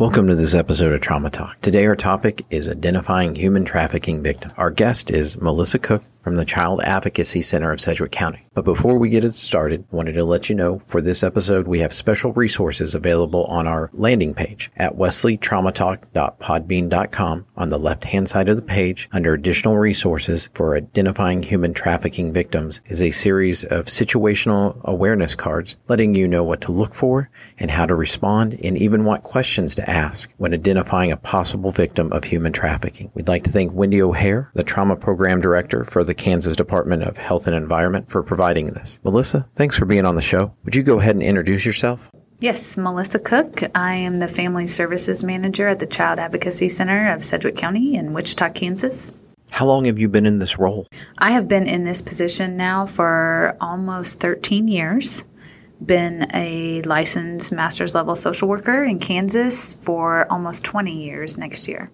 Welcome to this episode of Trauma Talk. Today our topic is identifying human trafficking victims. Our guest is Melissa Cook from the Child Advocacy Center of Sedgwick County. But before we get it started, wanted to let you know for this episode we have special resources available on our landing page at wesleytraumatalk.podbean.com. On the left-hand side of the page, under additional resources for identifying human trafficking victims is a series of situational awareness cards letting you know what to look for and how to respond and even what questions to ask when identifying a possible victim of human trafficking. We'd like to thank Wendy O'Hare, the trauma program director for the Kansas Department of Health and Environment for providing this. Melissa, thanks for being on the show. Would you go ahead and introduce yourself? Yes, Melissa Cook. I am the Family Services Manager at the Child Advocacy Center of Sedgwick County in Wichita, Kansas. How long have you been in this role? I have been in this position now for almost 13 years. Been a licensed master's level social worker in Kansas for almost 20 years next year.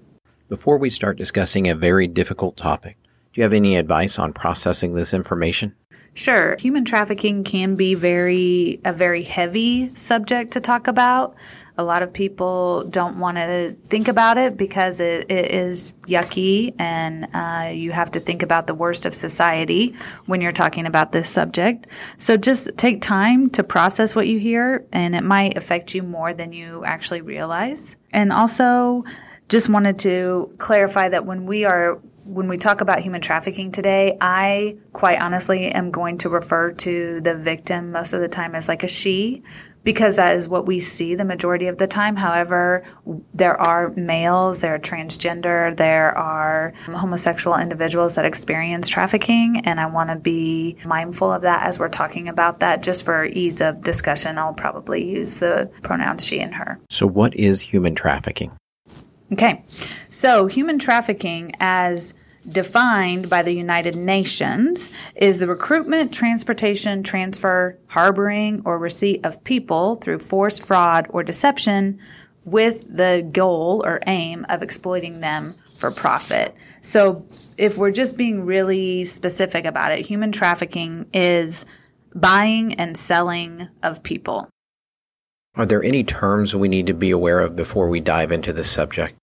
Before we start discussing a very difficult topic, do you have any advice on processing this information? Sure. Human trafficking can be very a very heavy subject to talk about. A lot of people don't want to think about it because it, it is yucky, and uh, you have to think about the worst of society when you're talking about this subject. So just take time to process what you hear, and it might affect you more than you actually realize. And also, just wanted to clarify that when we are when we talk about human trafficking today, I quite honestly am going to refer to the victim most of the time as like a she because that is what we see the majority of the time. However, there are males, there are transgender, there are homosexual individuals that experience trafficking, and I want to be mindful of that as we're talking about that. Just for ease of discussion, I'll probably use the pronoun she and her. So, what is human trafficking? Okay, so human trafficking, as defined by the United Nations, is the recruitment, transportation, transfer, harboring, or receipt of people through force, fraud, or deception with the goal or aim of exploiting them for profit. So, if we're just being really specific about it, human trafficking is buying and selling of people. Are there any terms we need to be aware of before we dive into this subject?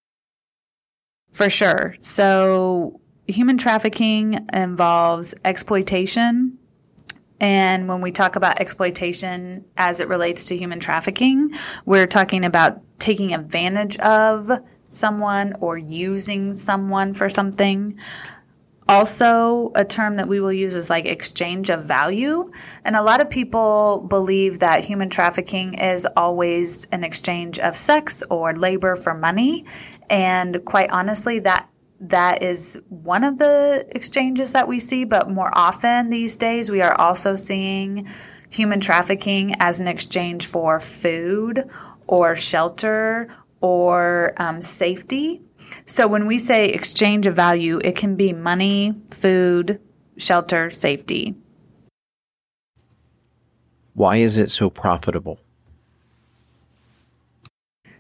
For sure. So, human trafficking involves exploitation. And when we talk about exploitation as it relates to human trafficking, we're talking about taking advantage of someone or using someone for something. Also, a term that we will use is like exchange of value. And a lot of people believe that human trafficking is always an exchange of sex or labor for money. And quite honestly, that that is one of the exchanges that we see, but more often these days we are also seeing human trafficking as an exchange for food or shelter or um, safety. So when we say exchange of value, it can be money, food, shelter, safety. Why is it so profitable?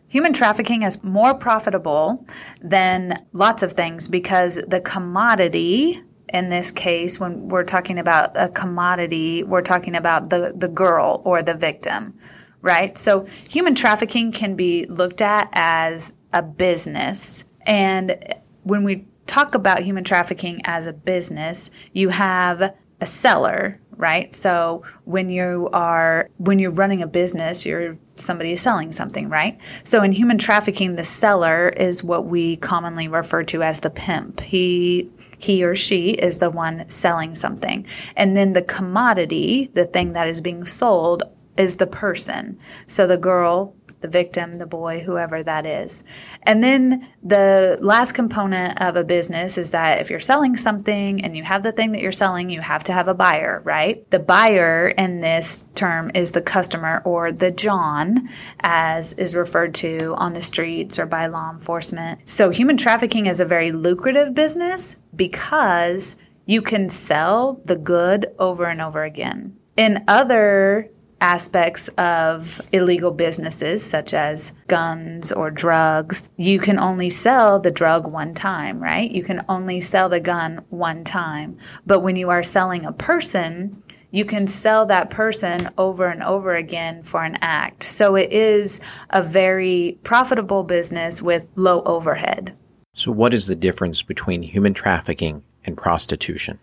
Human trafficking is more profitable than lots of things because the commodity in this case, when we're talking about a commodity, we're talking about the, the girl or the victim, right? So human trafficking can be looked at as a business and when we talk about human trafficking as a business, you have a seller, right? So when you are when you're running a business, you're somebody is selling something, right? So in human trafficking, the seller is what we commonly refer to as the pimp. He he or she is the one selling something. And then the commodity, the thing that is being sold is the person. So the girl the victim, the boy, whoever that is. And then the last component of a business is that if you're selling something and you have the thing that you're selling, you have to have a buyer, right? The buyer in this term is the customer or the John, as is referred to on the streets or by law enforcement. So human trafficking is a very lucrative business because you can sell the good over and over again. In other aspects of illegal businesses, such as guns or drugs, you can only sell the drug one time, right? You can only sell the gun one time. But when you are selling a person, you can sell that person over and over again for an act. So it is a very profitable business with low overhead. So, what is the difference between human trafficking and prostitution?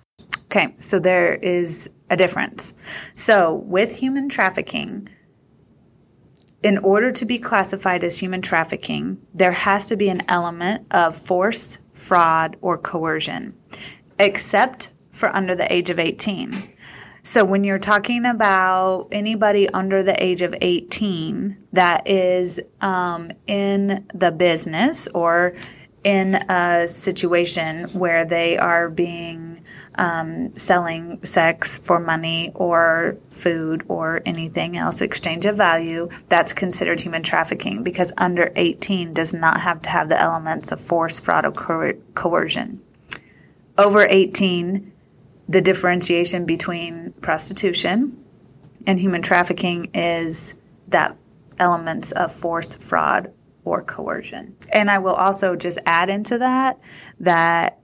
Okay, so there is a difference. So, with human trafficking, in order to be classified as human trafficking, there has to be an element of force, fraud, or coercion, except for under the age of 18. So, when you're talking about anybody under the age of 18 that is um, in the business or in a situation where they are being um, selling sex for money or food or anything else, exchange of value, that's considered human trafficking because under 18 does not have to have the elements of force, fraud, or coer- coercion. Over 18, the differentiation between prostitution and human trafficking is that elements of force, fraud, or coercion. And I will also just add into that that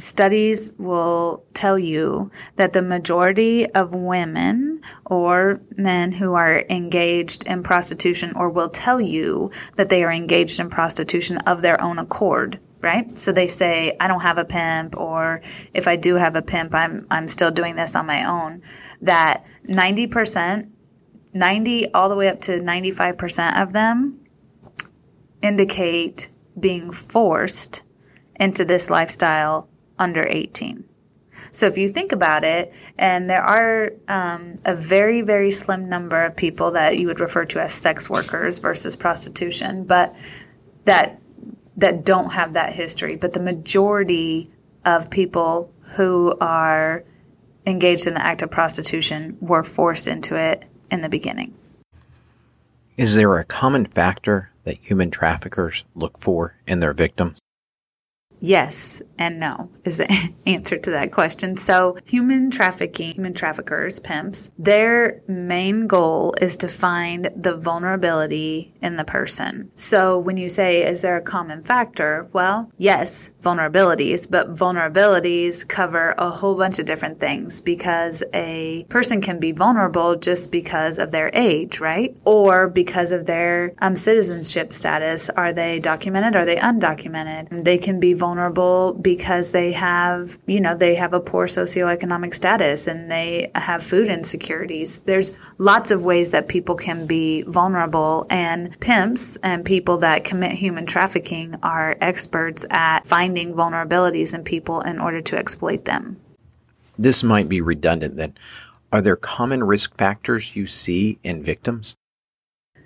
studies will tell you that the majority of women or men who are engaged in prostitution or will tell you that they are engaged in prostitution of their own accord right? So they say i don't have a pimp or if i do have a pimp i'm i'm still doing this on my own. That 90% 90 all the way up to 95% of them indicate being forced into this lifestyle under 18. So if you think about it, and there are um, a very, very slim number of people that you would refer to as sex workers versus prostitution, but that that don't have that history. But the majority of people who are engaged in the act of prostitution were forced into it in the beginning. Is there a common factor that human traffickers look for in their victims? Yes and no is the answer to that question. So, human trafficking, human traffickers, pimps, their main goal is to find the vulnerability in the person. So, when you say, is there a common factor? Well, yes, vulnerabilities, but vulnerabilities cover a whole bunch of different things because a person can be vulnerable just because of their age, right? Or because of their um, citizenship status. Are they documented? Are they undocumented? They can be vulnerable vulnerable because they have, you know, they have a poor socioeconomic status and they have food insecurities. There's lots of ways that people can be vulnerable and pimps and people that commit human trafficking are experts at finding vulnerabilities in people in order to exploit them. This might be redundant then. Are there common risk factors you see in victims?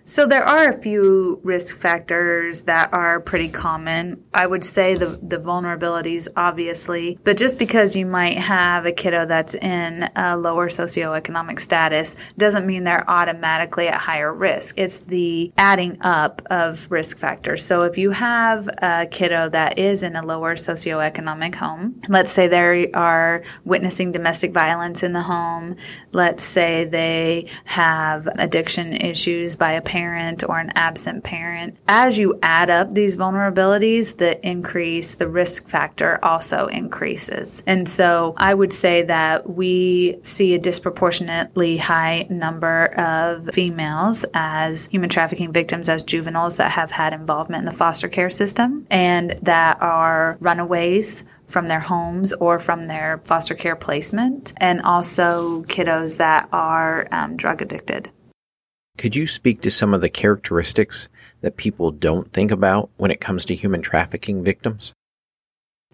So there are a few risk factors that are pretty common. I would say the the vulnerabilities obviously, but just because you might have a kiddo that's in a lower socioeconomic status doesn't mean they're automatically at higher risk. It's the adding up of risk factors. So if you have a kiddo that is in a lower socioeconomic home, let's say they are witnessing domestic violence in the home, let's say they have addiction issues by a parent or an absent parent. As you add up these vulnerabilities, the increase, the risk factor also increases. And so I would say that we see a disproportionately high number of females as human trafficking victims, as juveniles that have had involvement in the foster care system and that are runaways from their homes or from their foster care placement, and also kiddos that are um, drug addicted. Could you speak to some of the characteristics that people don't think about when it comes to human trafficking victims?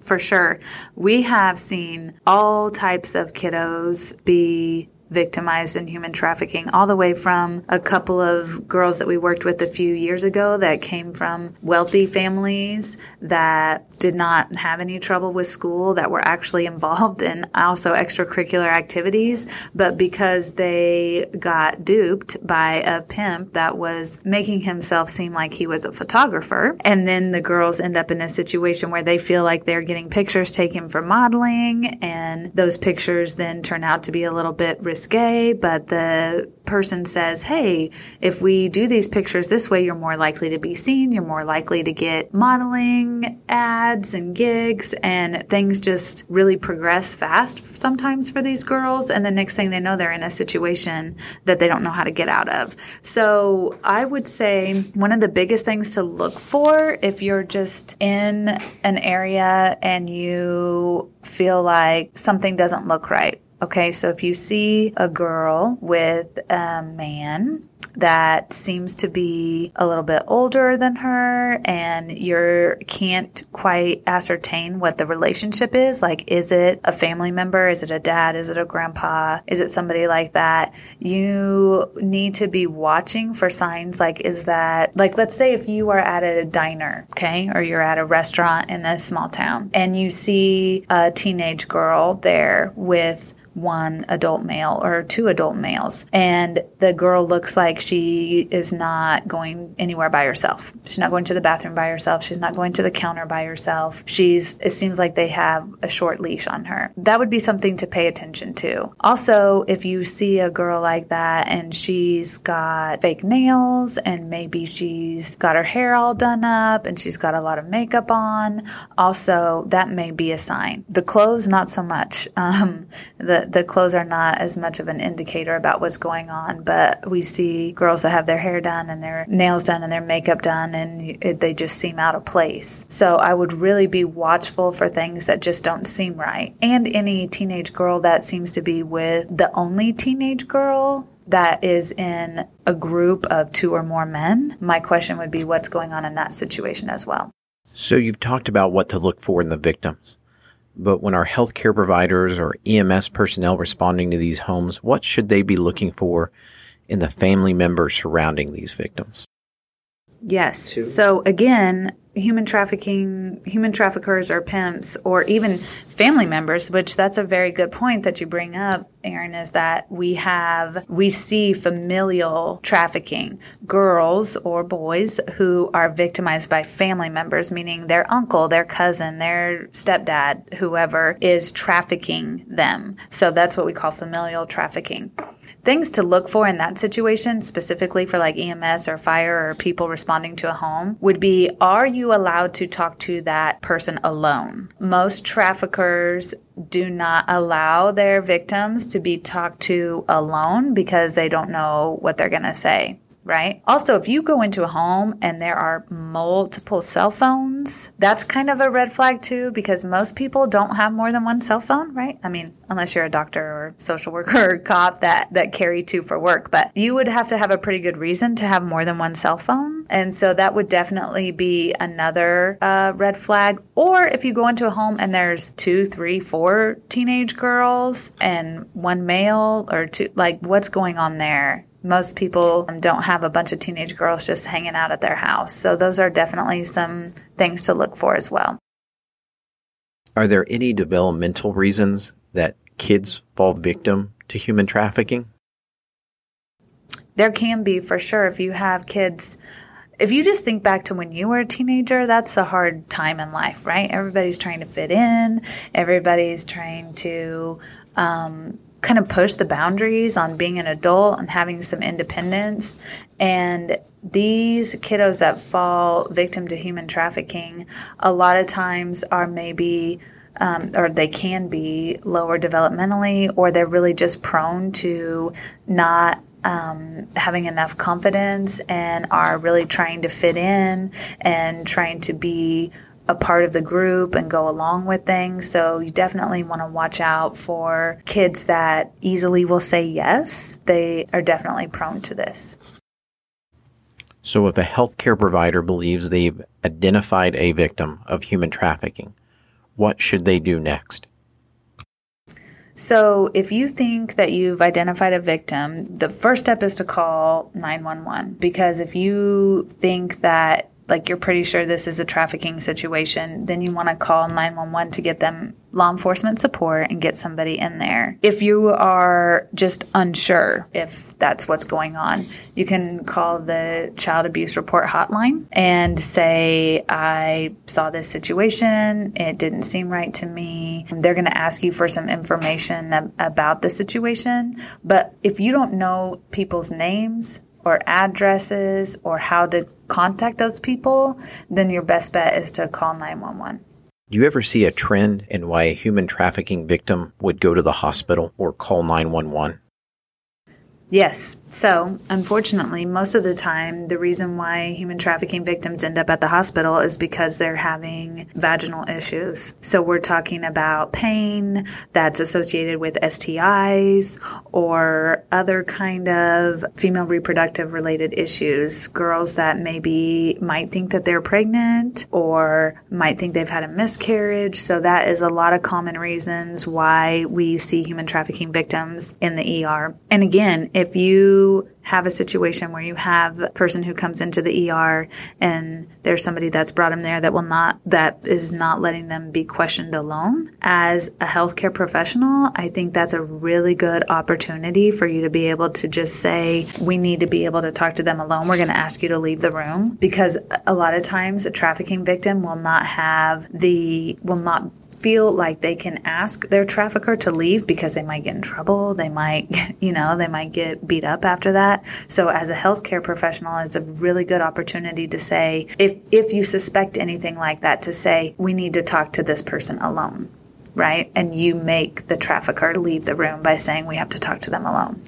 For sure. We have seen all types of kiddos be victimized in human trafficking, all the way from a couple of girls that we worked with a few years ago that came from wealthy families that did not have any trouble with school, that were actually involved in also extracurricular activities, but because they got duped by a pimp that was making himself seem like he was a photographer. And then the girls end up in a situation where they feel like they're getting pictures taken for modeling, and those pictures then turn out to be a little bit risky risque, but the person says, hey, if we do these pictures this way, you're more likely to be seen, you're more likely to get modeling ads and gigs, and things just really progress fast sometimes for these girls. And the next thing they know, they're in a situation that they don't know how to get out of. So I would say one of the biggest things to look for if you're just in an area and you feel like something doesn't look right Okay, so if you see a girl with a man that seems to be a little bit older than her and you can't quite ascertain what the relationship is. Like is it a family member? Is it a dad? Is it a grandpa? Is it somebody like that? You need to be watching for signs like is that like let's say if you are at a diner okay or you're at a restaurant in a small town and you see a teenage girl there with one adult male or two adult males. And the girl looks like she is not going anywhere by herself. She's not going to the bathroom by herself. She's not going to the counter by herself. She's, it seems like they have a short leash on her. That would be something to pay attention to. Also, if you see a girl like that and she's got fake nails and maybe she's got her hair all done up and she's got a lot of makeup on, also that may be a sign. The clothes, not so much. Um, the the clothes are not as much of an indicator about what's going on, but we see girls that have their hair done and their nails done and their makeup done, and it, they just seem out of place. So I would really be watchful for things that just don't seem right. And any teenage girl that seems to be with the only teenage girl that is in a group of two or more men, my question would be what's going on in that situation as well. So you've talked about what to look for in the victims. But when our healthcare providers or EMS personnel responding to these homes, what should they be looking for in the family members surrounding these victims? Yes. So again, human trafficking, human traffickers or pimps, or even family members, which that's a very good point that you bring up, Aaron, is that we have, we see familial trafficking, girls or boys who are victimized by family members, meaning their uncle, their cousin, their stepdad, whoever is trafficking them. So that's what we call familial trafficking things to look for in that situation, specifically for like EMS or fire or people responding to a home, would be are you allowed to talk to that person alone? Most traffickers do not allow their victims to be talked to alone because they don't know what they're going to say right? Also, if you go into a home and there are multiple cell phones, that's kind of a red flag too, because most people don't have more than one cell phone, right? I mean, unless you're a doctor or social worker or cop that, that carry two for work, but you would have to have a pretty good reason to have more than one cell phone. And so that would definitely be another uh, red flag. Or if you go into a home and there's two, three, four teenage girls and one male or two, like what's going on there? Most people don't have a bunch of teenage girls just hanging out at their house. So those are definitely some things to look for as well. Are there any developmental reasons that kids fall victim to human trafficking? There can be for sure if you have kids if you just think back to when you were a teenager, that's a hard time in life, right? Everybody's trying to fit in. Everybody's trying to um, kind of push the boundaries on being an adult and having some independence. And these kiddos that fall victim to human trafficking, a lot of times are maybe. Um, or they can be lower developmentally, or they're really just prone to not um, having enough confidence and are really trying to fit in and trying to be a part of the group and go along with things. So you definitely want to watch out for kids that easily will say yes. They are definitely prone to this. So if a healthcare provider believes they've identified a victim of human trafficking, what should they do next? So, if you think that you've identified a victim, the first step is to call 911 because if you think that like you're pretty sure this is a trafficking situation, then you want to call 911 to get them law enforcement support and get somebody in there. If you are just unsure if that's what's going on, you can call the child abuse report hotline and say, I saw this situation. It didn't seem right to me. They're going to ask you for some information about the situation. But if you don't know people's names, or addresses or how to contact those people, then your best bet is to call 911. Do you ever see a trend in why a human trafficking victim would go to the hospital or call 911? Yes. So, unfortunately, most of the time, the reason why human trafficking victims end up at the hospital is because they're having vaginal issues. So, we're talking about pain that's associated with STIs or other kind of female reproductive related issues. Girls that maybe might think that they're pregnant or might think they've had a miscarriage. So, that is a lot of common reasons why we see human trafficking victims in the ER. And again, if you have a situation where you have a person who comes into the ER and there's somebody that's brought them there that will not that is not letting them be questioned alone as a healthcare professional I think that's a really good opportunity for you to be able to just say we need to be able to talk to them alone. We're going to ask you to leave the room. Because a lot of times a trafficking victim will not have the will not feel like they can ask their trafficker to leave because they might get in trouble. They might, you know, they might get beat up after that. So as a healthcare professional, it's a really good opportunity to say, if, if you suspect anything like that, to say, we need to talk to this person alone, right? And you make the trafficker leave the room by saying, we have to talk to them alone.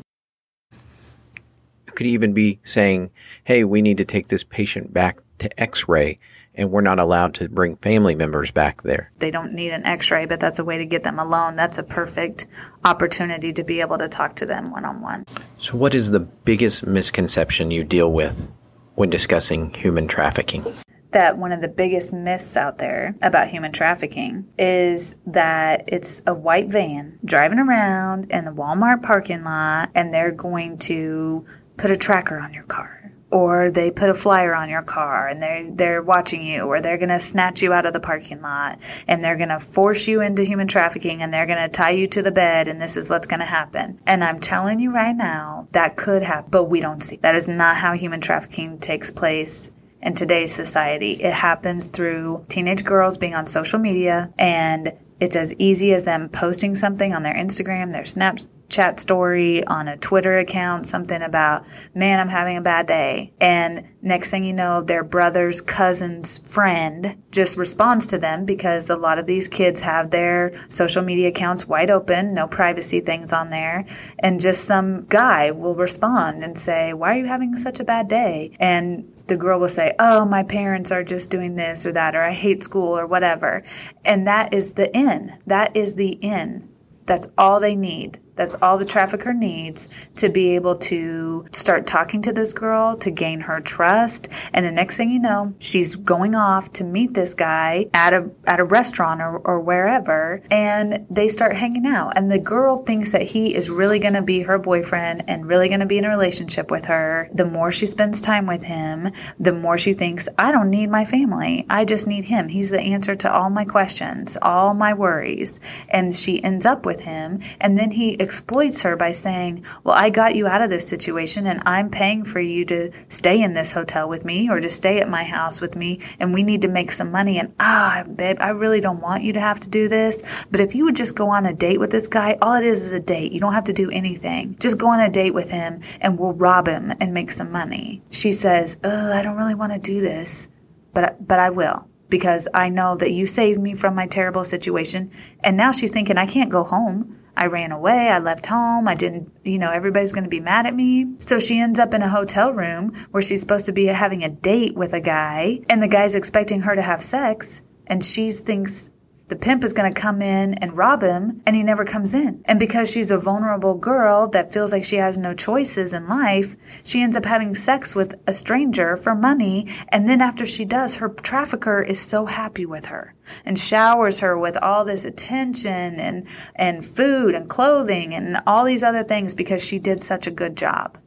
Could even be saying, hey, we need to take this patient back to x ray and we're not allowed to bring family members back there. They don't need an x ray, but that's a way to get them alone. That's a perfect opportunity to be able to talk to them one on one. So, what is the biggest misconception you deal with when discussing human trafficking? That one of the biggest myths out there about human trafficking is that it's a white van driving around in the Walmart parking lot and they're going to put a tracker on your car or they put a flyer on your car and they're they're watching you or they're to snatch you out of the parking lot and they're to force you into human trafficking and they're to tie you to the bed and this is what's to happen. And i'm telling you right now that could happen but we don't see that is not how human trafficking takes place in today's society. It happens through teenage girls being on social media and it's as easy as them posting something on their instagram their snaps chat story on a Twitter account, something about, man, I'm having a bad day. And next thing you know, their brother's cousin's friend just responds to them because a lot of these kids have their social media accounts wide open, no privacy things on there. And just some guy will respond and say, why are you having such a bad day? And the girl will say, Oh, my parents are just doing this or that, or I hate school or whatever. And that is the in. That is the in. That's all they need. That's all the trafficker needs to be able to start talking to this girl, to gain her trust. And the next thing you know, she's going off to meet this guy at a, at a restaurant or, or wherever. And they start hanging out. And the girl thinks that he is really going to be her boyfriend and really going to be in a relationship with her. The more she spends time with him, the more she thinks, I don't need my family. I just need him. He's the answer to all my questions, all my worries. And she ends up with him. And then he exploits her by saying, Well, I got you out of this situation and I'm paying for you to stay in this hotel with me or to stay at my house with me and we need to make some money. And ah, babe, I really don't want you to have to do this. But if you would just go on a date with this guy, all it is is a date. You don't have to do anything. Just go on a date with him and we'll rob him and make some money. She says, Oh, I don't really want to do this, but, but I will because I know that you saved me from my terrible situation. And now she's thinking, I can't go home. I ran away. I left home. I didn't, you know, everybody's going to be mad at me. So she ends up in a hotel room where she's supposed to be having a date with a guy and the guy's expecting her to have sex. And she thinks the pimp is going to come in and rob him and he never comes in. And because she's a vulnerable girl that feels like she has no choices in life, she ends up having sex with a stranger for money. And then after she does, her trafficker is so happy with her and showers her with all this attention and, and food and clothing and all these other things because she did such a good job.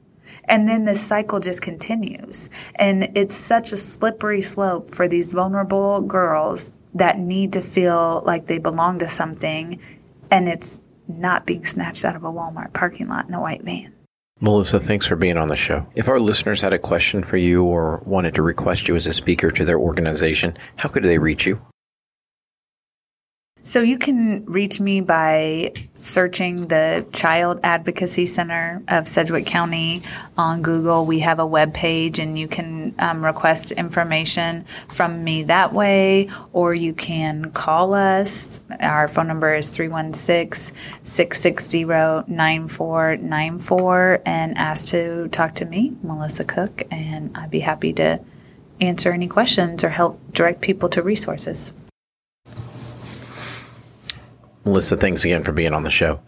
And then this cycle just continues. And it's such a slippery slope for these vulnerable girls that need to feel like they belong to something and it's not being snatched out of a Walmart parking lot in a white van. Melissa, thanks for being on the show. If our listeners had a question for you or wanted to request you as a speaker to their organization, how could they reach you? So you can reach me by searching the Child Advocacy Center of Sedgwick County on Google. We have a web page and you can um, request information from me that way, or you can call us. Our phone number is 316 660 9494 and ask to talk to me, Melissa Cook, and I'd be happy to answer any questions or help direct people to resources. Melissa, thanks again for being on the show.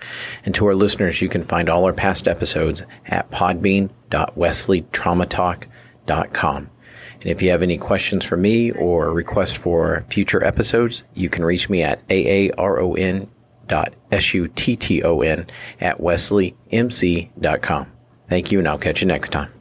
And to our listeners, you can find all our past episodes at podbean.wesleytraumatalk.com. And if you have any questions for me or requests for future episodes, you can reach me at aaron dot s-u-t-t-o-n at wesleymc.com. Thank you, and I'll catch you next time.